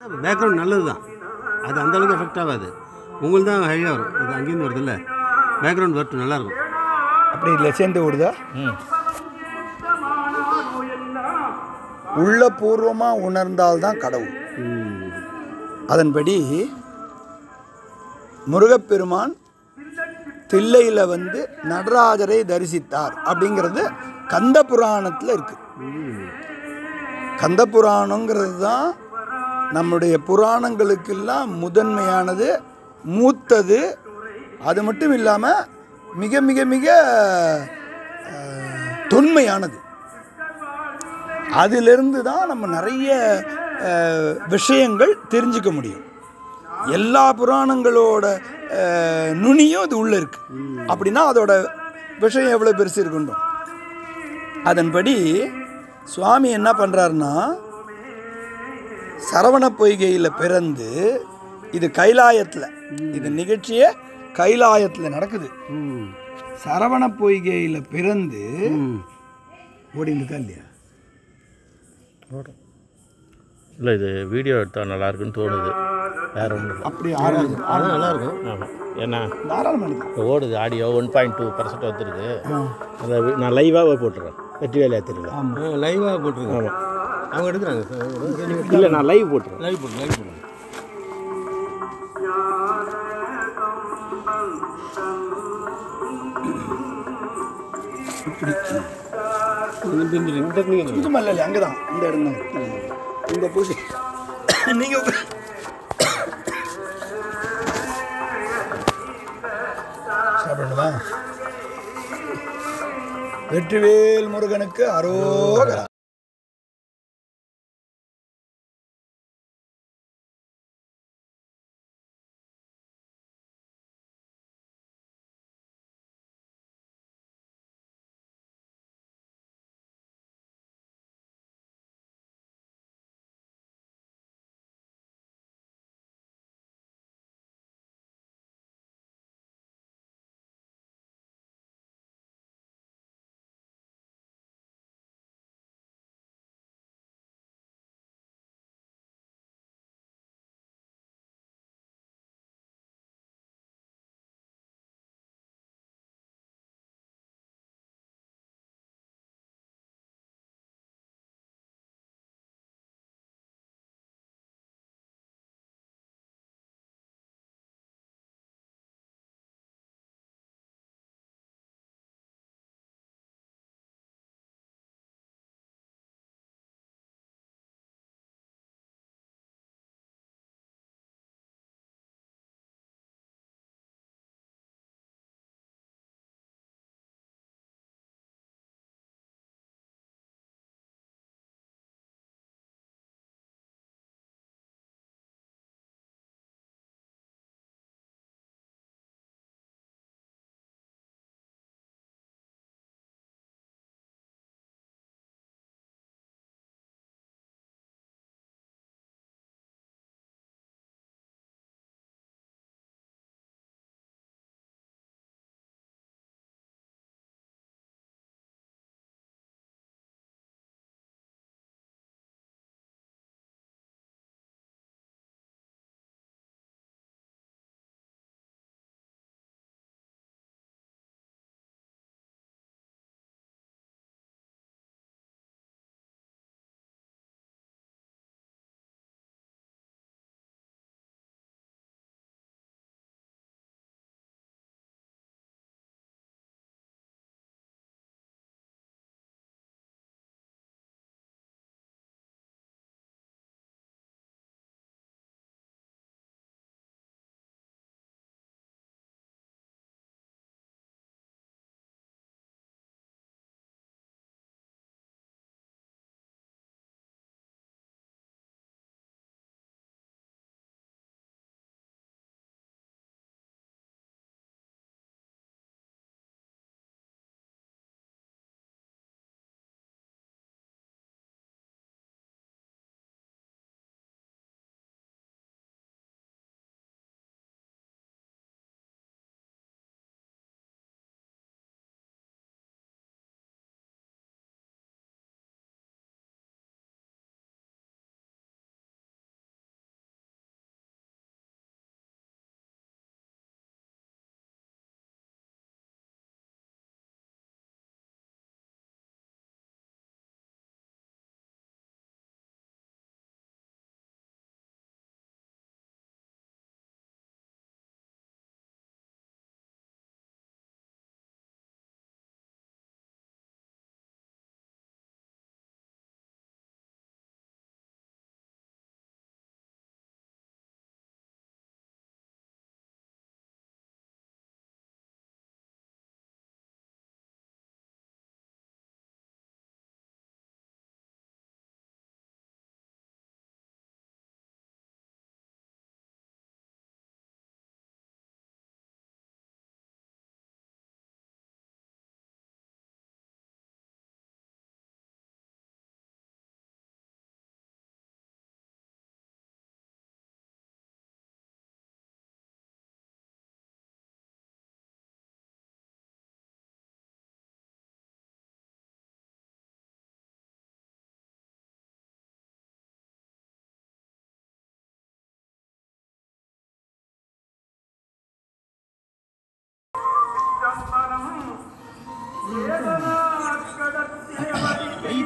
Background நல்லது தான் அது அந்த அளவுக்கு எஃபெக்ட் ஆகாது. உங்களுக்கு தான் ஹையாக வரும். இது அங்கேருந்து வருதுல்ல? பேக்ரவுண்ட் வரட்டும் நல்லாயிருக்கும். அப்படி இல்லை சேர்ந்து விடுதா ம். உள்ளபூர்வமாக உணர்ந்தால்தான் கடவுள். அதன்படி முருகப்பெருமான் தில்லையில் வந்து நடராஜரை தரிசித்தார் அப்படிங்கிறது கந்த புராணத்தில் இருக்கு. கந்த புராணங்கிறது தான் நம்முடைய புராணங்களுக்கெல்லாம் முதன்மையானது மூத்தது. அது மட்டும் இல்லாமல் மிக மிக மிக தொன்மையானது. அதிலிருந்து தான் நம்ம நிறைய விஷயங்கள் தெரிஞ்சுக்க முடியும். எல்லா புராணங்களோட நுனியும் இது உள்ளே இருக்கு. அப்படின்னா அதோட விஷயம் எவ்வளோ பெருசு இருக்குன்றோம். அதன்படி சுவாமி என்ன பண்ணுறாருன்னா சரவண பொய்கையில் பிறந்து இது கைலாயத்தில் இது நிகழ்ச்சியே கைலாயத்தில் நடக்குது. ம். சரவண பொய்கையில் பிறந்து இருக்கா இல்லையா? இல்லை இது வீடியோ எடுத்தால் நல்லா இருக்குன்னு தோணுது. வேற ஒன்றும் அப்படி ஆனால் நல்லாயிருக்கும் ஆமாம் ஏன்னா தாராளமாக ஓடுது audio one point two percent வந்துருக்கு அதை நான் லைவாகவே போட்டுறேன். வெற்றி வேலையா தெரியல. லைவாக போட்டிருக்காங்க அவங்க எடுக்கிறாங்க இல்லை நான் லைவ் போட்டுறேன். லைவ் போட்டு லைவ் இது மல்ல இல்லை அங்கே தான் இந்த இடம் தான் இந்த பூசி நீங்கள் சாப்பிடணுமா? வெற்றிவேல் முருகனுக்கு அரோகரா.